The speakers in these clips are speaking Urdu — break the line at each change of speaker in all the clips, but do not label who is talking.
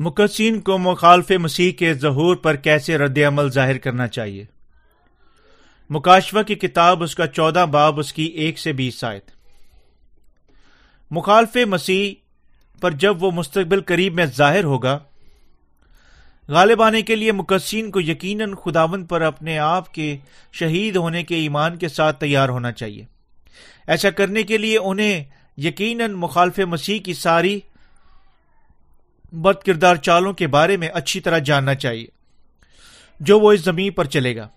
مقصین کو مخالف مسیح کے ظہور پر کیسے رد عمل ظاہر کرنا چاہیے؟ مکاشفہ کی کتاب اس کا چودہ باب، اس کی ایک سے بیس آیت۔ مخالف مسیح پر جب وہ مستقبل قریب میں ظاہر ہوگا، غالب آنے کے لیے مقصین کو یقیناً خداون پر اپنے آپ کے شہید ہونے کے ایمان کے ساتھ تیار ہونا چاہیے۔ ایسا کرنے کے لیے انہیں یقیناً مخالف مسیح کی ساری بد کردار چالوں کے بارے میں اچھی طرح جاننا چاہیے۔ جو وہ اس زمین پر چلے گا۔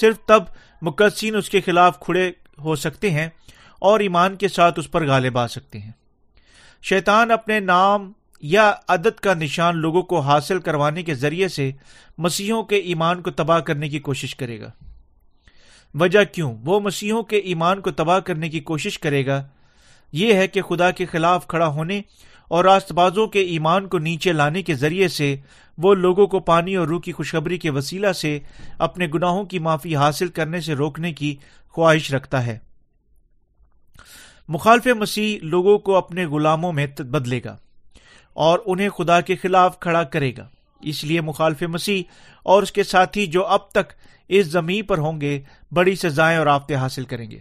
صرف تب مقدسین اس کے خلاف کھڑے ہو سکتے ہیں اور ایمان کے ساتھ اس پر غالب آ سکتے ہیں۔ شیطان اپنے نام یا عدد کا نشان لوگوں کو حاصل کروانے کے ذریعے سے مسیحوں کے ایمان کو تباہ کرنے کی کوشش کرے گا۔ وجہ کیوں؟ وہ مسیحوں کے ایمان کو تباہ کرنے کی کوشش کرے گا۔ یہ ہے کہ خدا کے خلاف کھڑا ہونے اور راست بازوں کے ایمان کو نیچے لانے کے ذریعے سے وہ لوگوں کو پانی اور روح کی خوشخبری کے وسیلہ سے اپنے گناہوں کی معافی حاصل کرنے سے روکنے کی خواہش رکھتا ہے۔ مخالف مسیح لوگوں کو اپنے غلاموں میں بدلے گا اور انہیں خدا کے خلاف کھڑا کرے گا۔ اس لیے مخالف مسیح اور اس کے ساتھی جو اب تک اس زمین پر ہوں گے، بڑی سزائیں اور آفتے حاصل کریں گے۔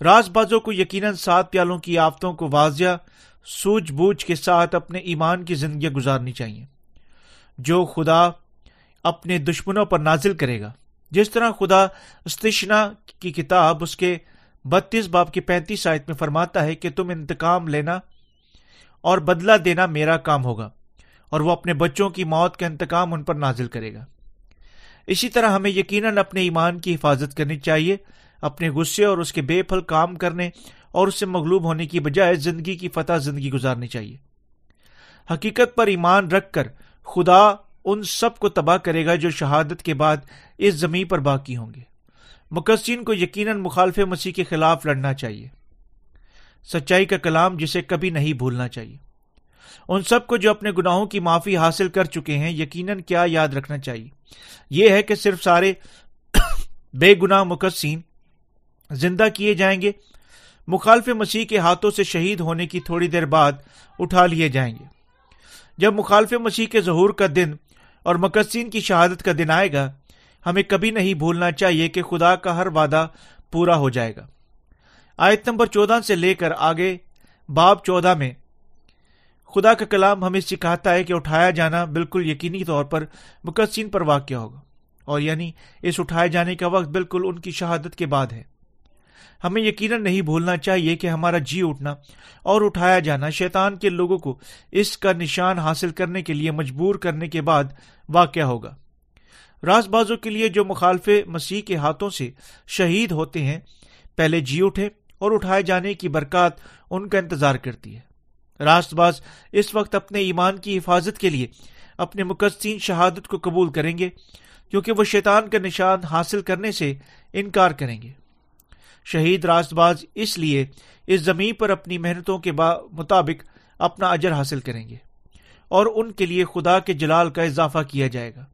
راز بازوں کو یقیناً سات پیالوں کی آفتوں کو واضح سوجھ بوجھ کے ساتھ اپنے ایمان کی زندگی گزارنی چاہیے۔ جو خدا اپنے دشمنوں پر نازل کرے گا۔ جس طرح خدا استشنا کی کتاب اس کے بتیس باپ کی پینتیس آیت میں فرماتا ہے کہ تم انتقام لینا اور بدلہ دینا میرا کام ہوگا اور وہ اپنے بچوں کی موت کا انتقام ان پر نازل کرے گا۔ اسی طرح ہمیں یقیناً اپنے ایمان کی حفاظت کرنی چاہیے، اپنے غصے اور اس کے بے پھل کام کرنے اور اس سے مغلوب ہونے کی بجائے زندگی کی فتح زندگی گزارنی چاہیے۔ حقیقت پر ایمان رکھ کر خدا ان سب کو تباہ کرے گا جو شہادت کے بعد اس زمین پر باقی ہوں گے۔ مقصین کو یقیناً مخالف مسیح کے خلاف لڑنا چاہیے۔ سچائی کا کلام جسے کبھی نہیں بھولنا چاہیے۔ ان سب کو جو اپنے گناہوں کی معافی حاصل کر چکے ہیں، یقیناً کیا یاد رکھنا چاہیے۔ یہ ہے کہ صرف سارے بے گناہ مقصین زندہ کیے جائیں گے مخالف مسیح کے ہاتھوں سے شہید ہونے کی تھوڑی دیر بعد اٹھا لیے جائیں گے۔ جب مخالف مسیح کے ظہور کا دن اور مقصین کی شہادت کا دن آئے گا، ہمیں کبھی نہیں بھولنا چاہیے کہ خدا کا ہر وعدہ پورا ہو جائے گا۔ آیت نمبر چودہ سے لے کر آگے باب چودہ میں خدا کا کلام ہمیں سکھاتا ہے کہ اٹھایا جانا بالکل یقینی طور پر مقصین پر واقع ہوگا اور یعنی اس اٹھائے جانے کا وقت بالکل ان کی شہادت کے بعد ہے۔ ہمیں یقیناً نہیں بھولنا چاہیے کہ ہمارا جی اٹھنا اور اٹھایا جانا شیطان کے لوگوں کو اس کا نشان حاصل کرنے کے لیے مجبور کرنے کے بعد واقع ہوگا۔ راز بازوں کے لیے جو مخالف مسیح کے ہاتھوں سے شہید ہوتے ہیں، پہلے جی اٹھے اور اٹھائے جانے کی برکات ان کا انتظار کرتی ہے۔ راست باز اس وقت اپنے ایمان کی حفاظت کے لیے اپنے مقصین شہادت کو قبول کریں گے، کیونکہ وہ شیطان کا نشان حاصل کرنے سے انکار کریں گے۔ شہید راست باز اس لیے اس زمین پر اپنی محنتوں کے مطابق اپنا اجر حاصل کریں گے اور ان کے لیے خدا کے جلال کا اضافہ کیا جائے گا۔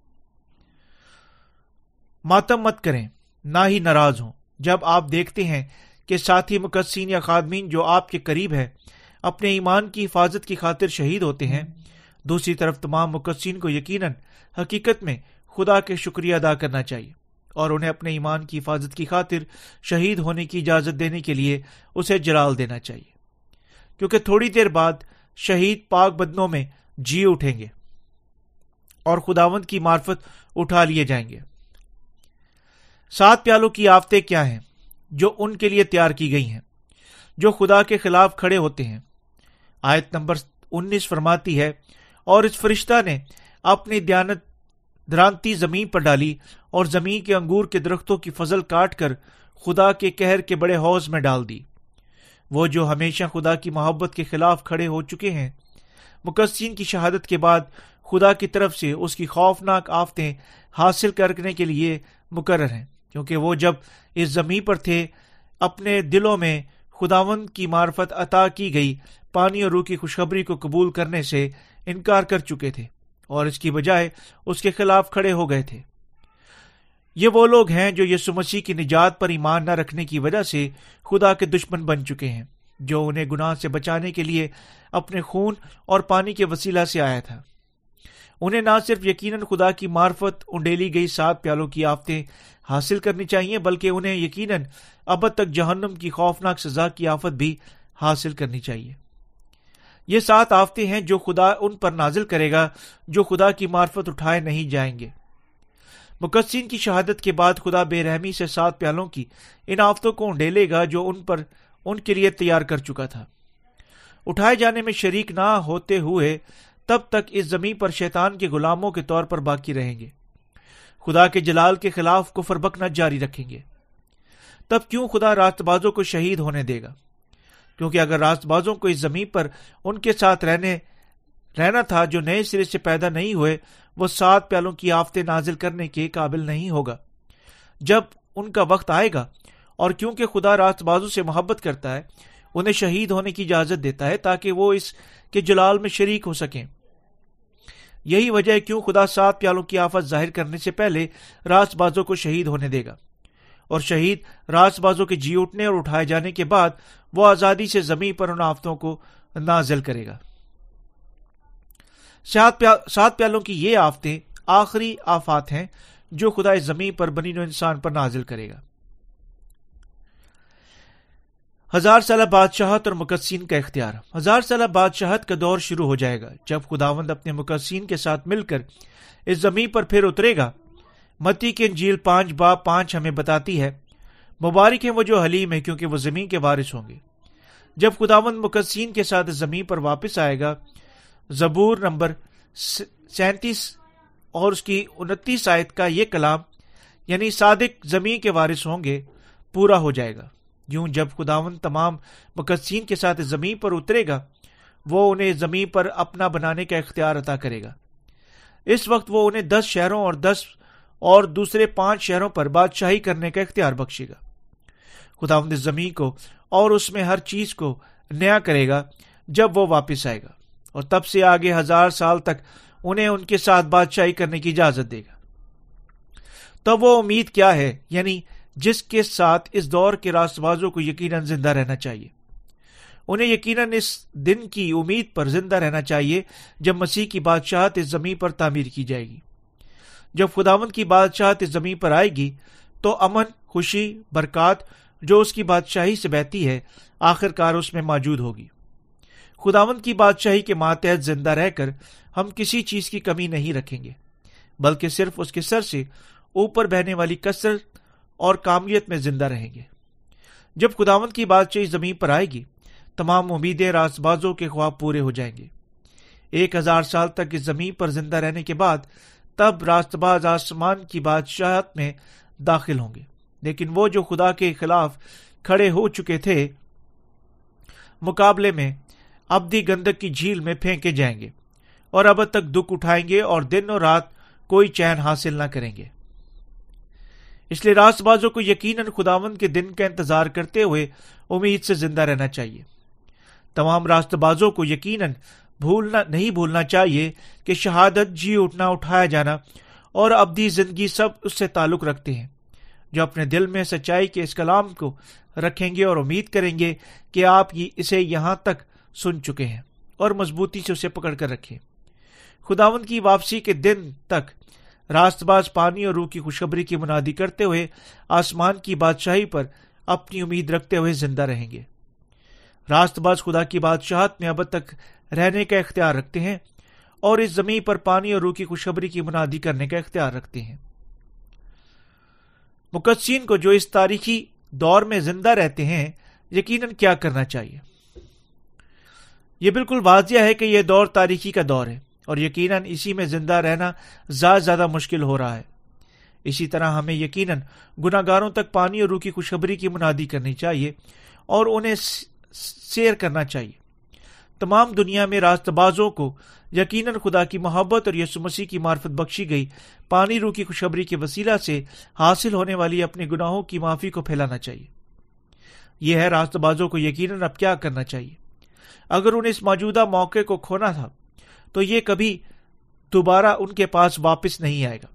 ماتم مت کریں، نہ ہی ناراض ہوں۔ جب آپ دیکھتے ہیں کہ ساتھی مقصین یا خادمین جو آپ کے قریب ہے اپنے ایمان کی حفاظت کی خاطر شہید ہوتے ہیں، دوسری طرف تمام مقصین کو یقیناً حقیقت میں خدا کے شکریہ ادا کرنا چاہیے۔ اور انہیں اپنے ایمان کی حفاظت کی خاطر شہید ہونے کی اجازت دینے کے لیے اسے جلال دینا چاہیے۔ کیونکہ تھوڑی دیر بعد شہید پاک بدنوں میں جی اٹھیں گے اور خداوند کی معرفت اٹھا لیے جائیں گے۔ سات پیالوں کی آفتیں کیا ہیں جو ان کے لیے تیار کی گئی ہیں، جو خدا کے خلاف کھڑے ہوتے ہیں؟ آیت نمبر انیس فرماتی ہے، اور اس فرشتہ نے اپنی دیانت درانتی زمین پر ڈالی اور زمین کے انگور کے درختوں کی فضل کاٹ کر خدا کے کہر کے بڑے حوض میں ڈال دی۔ وہ جو ہمیشہ خدا کی محبت کے خلاف کھڑے ہو چکے ہیں مقصین کی شہادت کے بعد خدا کی طرف سے اس کی خوفناک آفتیں حاصل کرنے کے لیے مقرر ہیں، کیونکہ وہ جب اس زمین پر تھے، اپنے دلوں میں خداون کی معرفت عطا کی گئی، پانی اور روح کی خوشخبری کو قبول کرنے سے انکار کر چکے تھے۔ اور اس کی بجائے اس کے خلاف کھڑے ہو گئے تھے۔ یہ وہ لوگ ہیں جو یسو مسیح کی نجات پر ایمان نہ رکھنے کی وجہ سے خدا کے دشمن بن چکے ہیں، جو انہیں گناہ سے بچانے کے لیے اپنے خون اور پانی کے وسیلہ سے آیا تھا۔ انہیں نہ صرف یقیناً خدا کی معرفت، انڈیلی گئی سات پیالوں کی آفتیں حاصل کرنی چاہیے، بلکہ انہیں یقیناً اب تک جہنم کی خوفناک سزا کی آفت بھی حاصل کرنی چاہیے۔ یہ سات آفتے ہیں جو خدا ان پر نازل کرے گا، جو خدا کی معرفت اٹھائے نہیں جائیں گے۔ مقصین کی شہادت کے بعد خدا بے رحمی سے سات پیالوں کی ان آفتوں کو ڈیلے گا جو ان پر، ان کے لیے تیار کر چکا تھا۔ اٹھائے جانے میں شریک نہ ہوتے ہوئے تب تک اس زمین پر شیطان کے غلاموں کے طور پر باقی رہیں گے۔ خدا کے جلال کے خلاف کفر بکنا جاری رکھیں گے۔ تب کیوں خدا راست بازوں کو شہید ہونے دے گا؟ کیونکہ اگر راست بازوں کو اس زمین پر ان کے ساتھ رہنے، رہنا تھا جو نئے سرے سے پیدا نہیں ہوئے، وہ سات پیالوں کی آفتے نازل کرنے کے قابل نہیں ہوگا۔ جب ان کا وقت آئے گا اور کیونکہ خدا راست بازو سے محبت کرتا ہے، انہیں شہید ہونے کی اجازت دیتا ہے تاکہ وہ اس کے جلال میں شریک ہو سکیں۔ یہی وجہ ہے کیوں خدا سات پیالوں کی آفت ظاہر کرنے سے پہلے راست بازوں کو شہید ہونے دے گا۔ اور شہید راست بازوں کے جی اٹھنے اور اٹھائے جانے کے بعد وہ آزادی سے زمین پر ان آفتوں کو نازل کرے گا۔ سات پیالوں کی یہ آفتیں آخری آفات ہیں جو خدا اس زمین پر بنی نو انسان پر نازل کرے گا۔ ہزار سالہ بادشاہت اور مقدسین کا اختیار۔ ہزار سالہ بادشاہت کا دور شروع ہو جائے گا جب خداوند اپنے مقدسین کے ساتھ مل کر اس زمین پر پھر اترے گا۔ متی کی انجیل پانچ با پانچ ہمیں بتاتی ہے۔ مبارک ہیں وہ جو حلیم ہے کیونکہ وہ زمین کے وارث ہوں گے۔ جب خداوند مقدسین کے ساتھ زمین پر واپس آئے گا، زبور نمبر سینتیس اور اس کی انتیس آیت کا یہ کلام یعنی صادق زمین کے وارث ہوں گے، پورا ہو جائے گا۔ یوں جب خداون تمام مقدسین کے ساتھ زمین پر اترے گا، وہ انہیں زمین پر اپنا بنانے کا اختیار عطا کرے گا۔ اس وقت وہ انہیں دس شہروں اور دس اور دوسرے پانچ شہروں پر بادشاہی کرنے کا اختیار بخشے گا۔ خدا خداوند زمین کو اور اس میں ہر چیز کو نیا کرے گا جب وہ واپس آئے گا، اور تب سے آگے ہزار سال تک انہیں ان کے ساتھ بادشاہی کرنے کی اجازت دے گا۔ تب وہ امید کیا ہے؟ یعنی جس کے ساتھ اس دور کے راست بازوں کو یقیناً زندہ رہنا چاہیے۔ انہیں یقیناً اس دن کی امید پر زندہ رہنا چاہیے جب مسیح کی بادشاہت اس زمین پر تعمیر کی جائے گی۔ جب خداون کی بادشاہت اس زمین پر آئے گی، تو امن، خوشی، برکات جو اس کی بادشاہی سے بہتی ہے، آخر کار اس میں موجود ہوگی۔ خداون کی بادشاہی کے ماتحت زندہ رہ کر ہم کسی چیز کی کمی نہیں رکھیں گے، بلکہ صرف اس کے سر سے اوپر بہنے والی کثرت اور کامیت میں زندہ رہیں گے۔ جب خداون کی بادشاہی زمین پر آئے گی، تمام امیدیں راست بازوں کے خواب پورے ہو جائیں گے۔ ایک ہزار سال تک اس زمین پر زندہ رہنے کے بعد تب راست باز آسمان کی بادشاہت میں داخل ہوں گے۔ لیکن وہ جو خدا کے خلاف کھڑے ہو چکے تھے، مقابلے میں ابدی گندک کی جھیل میں پھینکے جائیں گے اور اب تک دکھ اٹھائیں گے اور دن اور رات کوئی چین حاصل نہ کریں گے۔ اس لیے راست بازوں کو یقیناً خداون کے دن کا انتظار کرتے ہوئے امید سے زندہ رہنا چاہیے۔ تمام راست بازوں کو یقیناً بھولنا نہیں بھولنا چاہیے کہ شہادت جی اٹھنا اٹھایا جانا اور ابدی زندگی سب اس سے تعلق رکھتے ہیں۔ جو اپنے دل میں سچائی کے اس کلام کو رکھیں گے اور امید کریں گے کہ آپ اسے یہاں تک سن چکے ہیں اور مضبوطی سے اسے پکڑ کر رکھیں۔ خداون کی واپسی کے دن تک راست باز پانی اور روح کی خوشخبری کی منادی کرتے ہوئے آسمان کی بادشاہی پر اپنی امید رکھتے ہوئے زندہ رہیں گے۔ راست باز خدا کی بادشاہت میں اب تک رہنے کا اختیار رکھتے ہیں اور اس زمین پر پانی اور روح کی خوشخبری کی منادی کرنے کا اختیار رکھتے ہیں۔ مقدسین کو جو اس تاریخی دور میں زندہ رہتے ہیں، یقیناً کیا کرنا چاہیے؟ یہ بالکل واضح ہے کہ یہ دور تاریخی کا دور ہے اور یقیناً اسی میں زندہ رہنا زیادہ زیادہ مشکل ہو رہا ہے۔ اسی طرح ہمیں یقیناً گناہ گاروں تک پانی اور روح کی خوشخبری کی منادی کرنی چاہیے اور انہیں سیر کرنا چاہیے۔ تمام دنیا میں راست بازوں کو یقیناً خدا کی محبت اور یسو مسیح کی معرفت بخشی گئی۔ پانی روح کی خوشخبری کے وسیلہ سے حاصل ہونے والی اپنے گناہوں کی معافی کو پھیلانا چاہیے۔ یہ ہے راست بازوں کو یقیناً اب کیا کرنا چاہیے۔ اگر انہیں اس موجودہ موقع کو کھونا تھا تو یہ کبھی دوبارہ ان کے پاس واپس نہیں آئے گا۔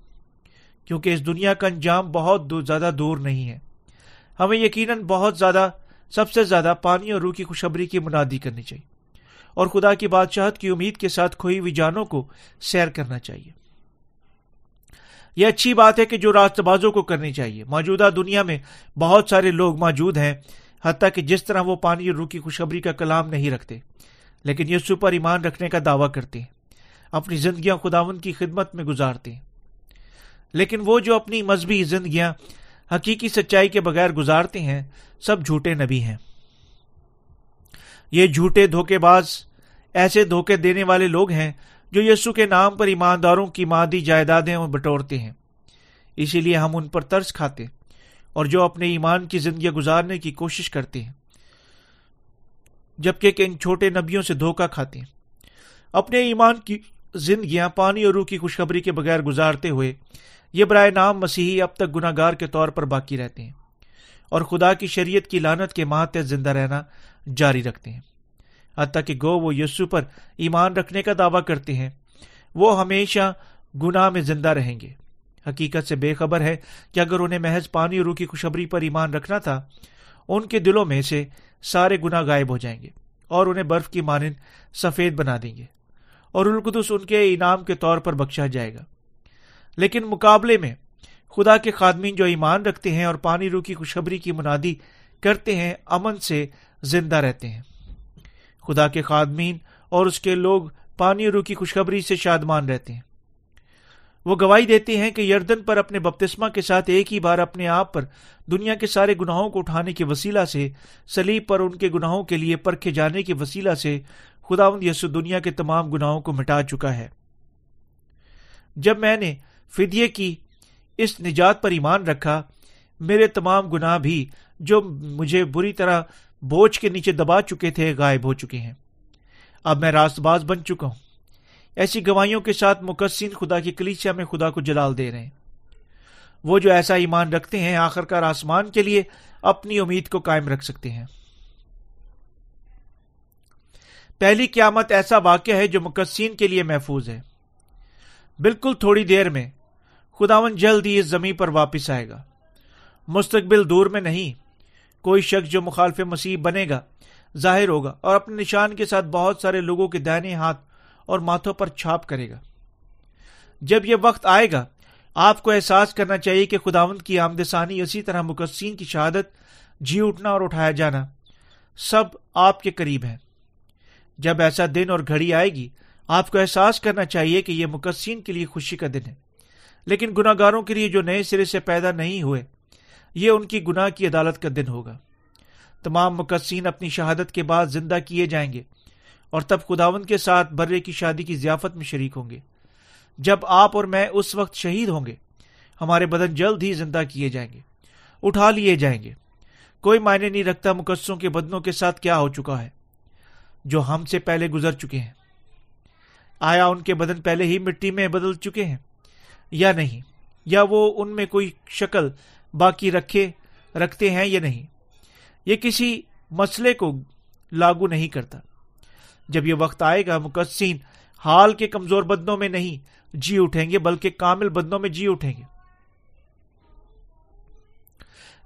کیونکہ اس دنیا کا انجام بہت زیادہ دور نہیں ہے۔ ہمیں یقیناً بہت زیادہ سب سے زیادہ پانی اور روح کی خوشبری کی منادی کرنی چاہیے۔ اور خدا کی بادشاہت کی امید کے ساتھ کھوئی ہوئی جانوں کو سیر کرنا چاہیے۔ یہ اچھی بات ہے کہ جو راست بازوں کو کرنی چاہیے۔ موجودہ دنیا میں بہت سارے لوگ موجود ہیں، حتیٰ کہ جس طرح وہ پانی اور روح کی خوشخبری کا کلام نہیں رکھتے، لیکن یسو پر ایمان رکھنے کا دعویٰ کرتے ہیں، اپنی زندگیاں خداون کی خدمت میں گزارتے ہیں۔ لیکن وہ جو اپنی مذہبی زندگیاں حقیقی سچائی کے بغیر گزارتے ہیں، سب جھوٹے نبی ہیں۔ یہ جھوٹے دھوکے باز ایسے دھوکے دینے والے لوگ ہیں جو یسو کے نام پر ایمانداروں کی مادی جائیدادیں بٹورتے ہیں۔ اسی لیے ہم ان پر ترس کھاتے اور جو اپنے ایمان کی زندگی گزارنے کی کوشش کرتے ہیں۔ جبکہ کہ ان چھوٹے نبیوں سے دھوکہ کھاتے ہیں۔ اپنے ایمان کی زندگیاں پانی اور روح کی خوشخبری کے بغیر گزارتے ہوئے یہ برائے نام مسیحی اب تک گناہ گار کے طور پر باقی رہتے ہیں۔ اور خدا کی شریعت کی لانت کے ماتحت زندہ رہنا جاری رکھتے ہیں۔ حتیٰ کہ گو وہ یسو پر ایمان رکھنے کا دعویٰ کرتے ہیں۔ وہ ہمیشہ گناہ میں زندہ رہیں گے۔ حقیقت سے بے خبر ہے کہ اگر انہیں محض پانی اور روح کی خوشبری پر ایمان رکھنا تھا، ان کے دلوں میں سے سارے گناہ غائب ہو جائیں گے اور انہیں برف کی مانند سفید بنا دیں گے اور القدس ان کے انعام کے طور پر بخشا جائے گا۔ لیکن مقابلے میں خدا کے خادمین جو ایمان رکھتے ہیں اور پانی روح کی خوشخبری کی منادی کرتے ہیں، امن سے زندہ رہتے ہیں۔ خدا کے خادمین اور اس کے لوگ پانی روح کی خوشخبری سے شادمان رہتے ہیں۔ وہ گواہی دیتے ہیں کہ یردن پر اپنے بپتسما کے ساتھ ایک ہی بار اپنے آپ پر دنیا کے سارے گناہوں کو اٹھانے کے وسیلہ سے سلیب پر ان کے گناہوں کے لیے پرکھے جانے کے وسیلہ سے خدا یسو دنیا کے تمام گناہوں کو مٹا چکا ہے۔ جب میں نے فدیے کی اس نجات پر ایمان رکھا، میرے تمام گناہ بھی جو مجھے بری طرح بوجھ کے نیچے دبا چکے تھے غائب ہو چکے ہیں۔ اب میں راست باز بن چکا ہوں۔ ایسی گواہیوں کے ساتھ مقصین خدا کی کلیچیا میں خدا کو جلال دے رہے ہیں۔ وہ جو ایسا ایمان رکھتے ہیں، آخر کار آسمان کے لیے اپنی امید کو قائم رکھ سکتے ہیں۔ پہلی قیامت ایسا واقعہ ہے جو مقصین کے لیے محفوظ ہے۔ بالکل تھوڑی دیر میں خداون جلد ہی اس زمین پر واپس آئے گا۔ مستقبل دور میں نہیں، کوئی شخص جو مخالف مسیح بنے گا، ظاہر ہوگا اور اپنے نشان کے ساتھ بہت سارے لوگوں کے دہنے ہاتھ اور ماتھوں پر چھاپ کرے گا۔ جب یہ وقت آئے گا، آپ کو احساس کرنا چاہیے کہ خداوند کی آمدسانی اسی طرح مقصین کی شہادت جی اٹھنا اور اٹھایا جانا سب آپ کے قریب ہے جب ایسا دن اور گھڑی آئے گی، آپ کو احساس کرنا چاہیے کہ یہ مقصین کے لیے خوشی کا دن ہے۔ لیکن گناہ گاروں کے لیے جو نئے سرے سے پیدا نہیں ہوئے، یہ ان کی گناہ کی عدالت کا دن ہوگا۔ تمام مقصین اپنی شہادت کے بعد زندہ کیے جائیں گے اور تب خداون کے ساتھ برے کی شادی کی ضیافت میں شریک ہوں گے۔ جب آپ اور میں اس وقت شہید ہوں گے، ہمارے بدن جلد ہی زندہ کیے جائیں گے، اٹھا لیے جائیں گے۔ کوئی معنی نہیں رکھتا مقصوں کے بدنوں کے ساتھ کیا ہو چکا ہے، جو ہم سے پہلے گزر چکے ہیں۔ آیا ان کے بدن پہلے ہی مٹی میں بدل چکے ہیں؟ یا نہیں؟ یا وہ ان میں کوئی شکل باقی رکھے، رکھتے ہیں یا نہیں؟ یہ کسی مسئلے کو لاگو نہیں کرتا۔ جب یہ وقت آئے گا مقصین حال کے کمزور بدنوں میں نہیں جی اٹھیں گے، بلکہ کامل بدنوں میں جی اٹھیں گے۔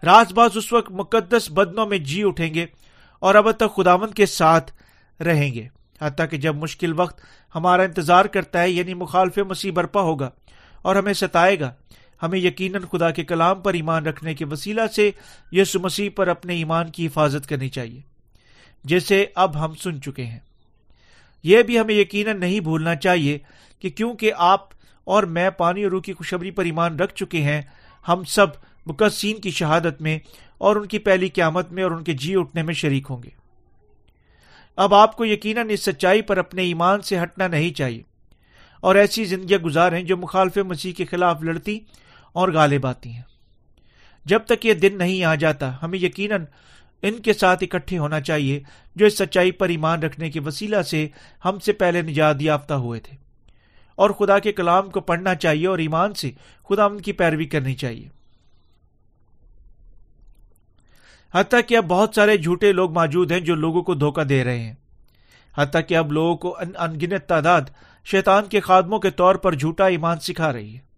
راز باز اس وقت مقدس بدنوں میں جی اٹھیں گے اور اب تک خداوند کے ساتھ رہیں گے۔ حتیٰ کہ جب مشکل وقت ہمارا انتظار کرتا ہے یعنی مخالف مسیح برپا ہوگا اور ہمیں ستائے گا۔ ہمیں یقیناً خدا کے کلام پر ایمان رکھنے کے وسیلہ سے یسو مسیح پر اپنے ایمان کی حفاظت کرنی چاہیے، جیسے اب ہم سن چکے ہیں۔ یہ بھی ہمیں یقیناً نہیں بھولنا چاہیے کہ کیونکہ آپ اور میں پانی اور روح کی خوشبری پر ایمان رکھ چکے ہیں، ہم سب مقصین کی شہادت میں اور ان کی پہلی قیامت میں اور ان کے جی اٹھنے میں شریک ہوں گے۔ اب آپ کو یقیناً اس سچائی پر اپنے ایمان سے ہٹنا نہیں چاہیے۔ اور ایسی زندگیاں گزاریں جو مخالف مسیح کے خلاف لڑتی اور غالب آتی ہیں۔ جب تک یہ دن نہیں آ جاتا، ہمیں یقیناً ان کے ساتھ اکٹھے ہونا چاہیے جو اس سچائی پر ایمان رکھنے کے وسیلہ سے ہم سے پہلے نجات یافتہ ہوئے تھے۔ اور خدا کے کلام کو پڑھنا چاہیے اور ایمان سے خدا ان کی پیروی کرنی چاہیے۔ حتیٰ کہ اب بہت سارے جھوٹے لوگ موجود ہیں جو لوگوں کو دھوکہ دے رہے ہیں۔ حتیٰ کہ اب لوگوں کو انگنت تعداد شیطان کے خادموں کے طور پر جھوٹا ایمان سکھا رہی ہے۔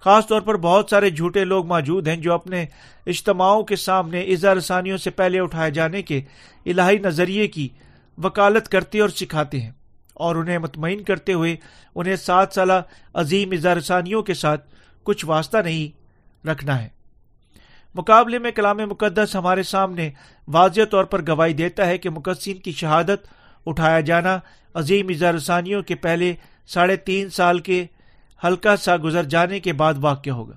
خاص طور پر بہت سارے جھوٹے لوگ موجود ہیں جو اپنے اجتماعوں کے سامنے اظہار رسانیوں سے پہلے اٹھائے جانے کے الہی نظریے کی وکالت کرتے اور سکھاتے ہیں اور انہیں مطمئن کرتے ہوئے انہیں سات سالہ عظیم اظہارثانیوں کے ساتھ کچھ واسطہ نہیں رکھنا ہے۔ مقابلے میں کلام مقدس ہمارے سامنے واضح طور پر گواہی دیتا ہے کہ مقدسین کی شہادت اٹھایا جانا عظیم اظہارثانیوں کے پہلے ساڑھے تین سال کے ہلکا سا گزر جانے کے بعد واقع ہوگا۔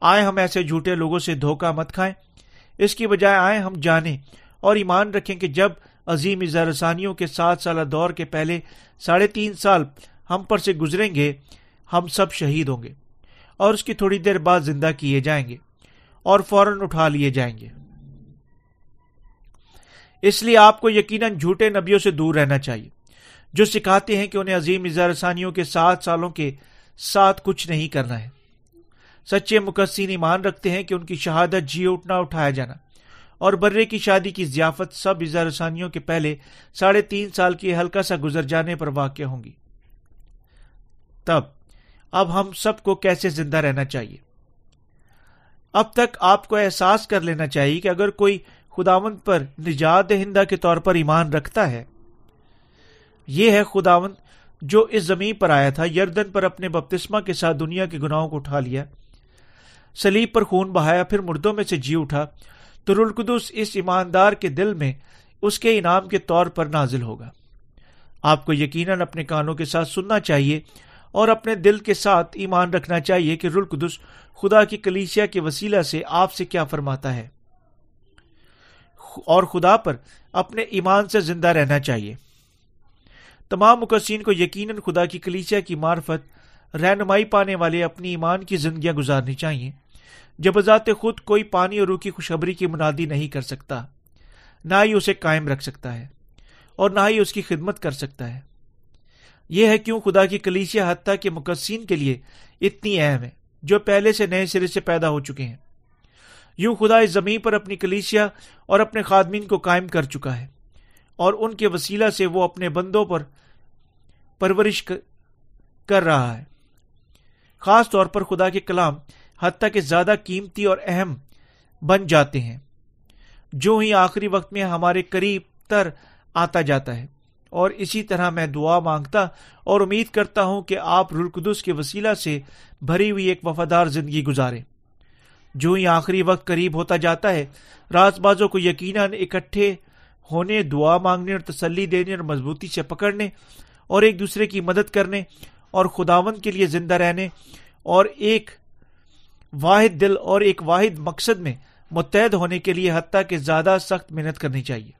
آئے ہم ایسے جھوٹے لوگوں سے دھوکہ مت کھائیں۔ اس کی بجائے آئے ہم جانیں اور ایمان رکھیں کہ جب عظیم اظہارثانیوں کے سات سالہ دور کے پہلے ساڑھے تین سال ہم پر سے گزریں گے، ہم سب شہید ہوں گے اور اس کی تھوڑی دیر بعد زندہ کیے جائیں گے اور فوراً اٹھا لیے جائیں گے۔ اس لیے آپ کو یقیناً جھوٹے نبیوں سے دور رہنا چاہیے، جو سکھاتے ہیں کہ انہیں عظیم اظہارثانیوں کے سات سالوں کے ساتھ کچھ نہیں کرنا ہے۔ سچے مقصین ایمان رکھتے ہیں کہ ان کی شہادت جی اٹھنا اٹھایا جانا۔ اور برے کی شادی کی ضیافت سب اظہارثانیوں کے پہلے ساڑھے تین سال کی ہلکا سا گزر جانے پر واقع ہوں گی۔ تب، اب ہم سب کو کیسے زندہ رہنا چاہیے؟ اب تک آپ کو احساس کر لینا چاہیے کہ اگر کوئی خداون پر نجات دہندہ کے طور پر ایمان رکھتا ہے۔ یہ ہے خداون جو اس زمین پر آیا تھا، یردن پر اپنے بپتسما کے ساتھ دنیا کے گناہوں کو اٹھا لیا۔ سلیب پر خون بہایا، پھر مردوں میں سے جی اٹھا۔ تو رلقدس اس ایماندار کے دل میں اس کے انعام کے طور پر نازل ہوگا۔ آپ کو یقیناً اپنے کانوں کے ساتھ سننا چاہیے اور اپنے دل کے ساتھ ایمان رکھنا چاہیے کہ رلقدس خدا کی کلیسیا کے وسیلہ سے آپ سے کیا فرماتا ہے۔ اور خدا پر اپنے ایمان سے زندہ رہنا چاہیے۔ تمام مقصین کو یقیناً خدا کی کلیسیا کی معرفت، رہنمائی پانے والے اپنی ایمان کی زندگیاں گزارنی چاہیے۔ جب بذات خود کوئی پانی اور روح کی خوشخبری کی منادی نہیں کر سکتا، نہ ہی اسے قائم رکھ سکتا ہے اور نہ ہی اس کی خدمت کر سکتا ہے۔ یہ ہے کیوں خدا کی کلیسیا حتیٰ کے مقصین کے لیے اتنی اہم ہے، جو پہلے سے نئے سرے سے پیدا ہو چکے ہیں۔ یوں خدا اس زمین پر اپنی کلیسیا اور اپنے خادمین کو قائم کر چکا ہے اور ان کے وسیلہ سے وہ اپنے بندوں پر پرورش کر رہا ہے۔ خاص طور پر خدا کے کلام حتیٰ کہ زیادہ قیمتی اور اہم بن جاتے ہیں۔ جو ہی آخری وقت میں ہمارے قریب تر آتا جاتا ہے۔ اور اسی طرح میں دعا مانگتا اور امید کرتا ہوں کہ آپ رلقدس کے وسیلہ سے بھری ہوئی ایک وفادار زندگی گزارے جو ہی آخری وقت قریب ہوتا جاتا ہے، راز بازوں کو یقیناً اکٹھے ہونے، دعا مانگنے اور تسلی دینے اور مضبوطی سے پکڑنے اور ایک دوسرے کی مدد کرنے اور خداون کے لیے زندہ رہنے اور ایک واحد دل اور ایک واحد مقصد میں متحد ہونے کے لیے حتیٰ کہ زیادہ سخت محنت کرنی چاہیے۔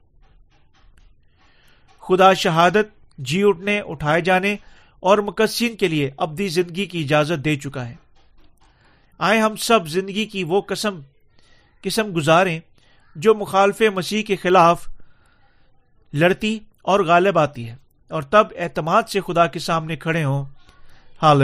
خدا شہادت جی اٹھنے، اٹھائے جانے اور مقصین کے لیے ابدی زندگی کی اجازت دے چکا ہے۔ آئے ہم سب زندگی کی وہ قسم قسم گزاریں جو مخالف مسیح کے خلاف لڑتی اور غالب آتی ہے۔ اور تب اعتماد سے خدا کے سامنے کھڑے ہوں۔ ہاں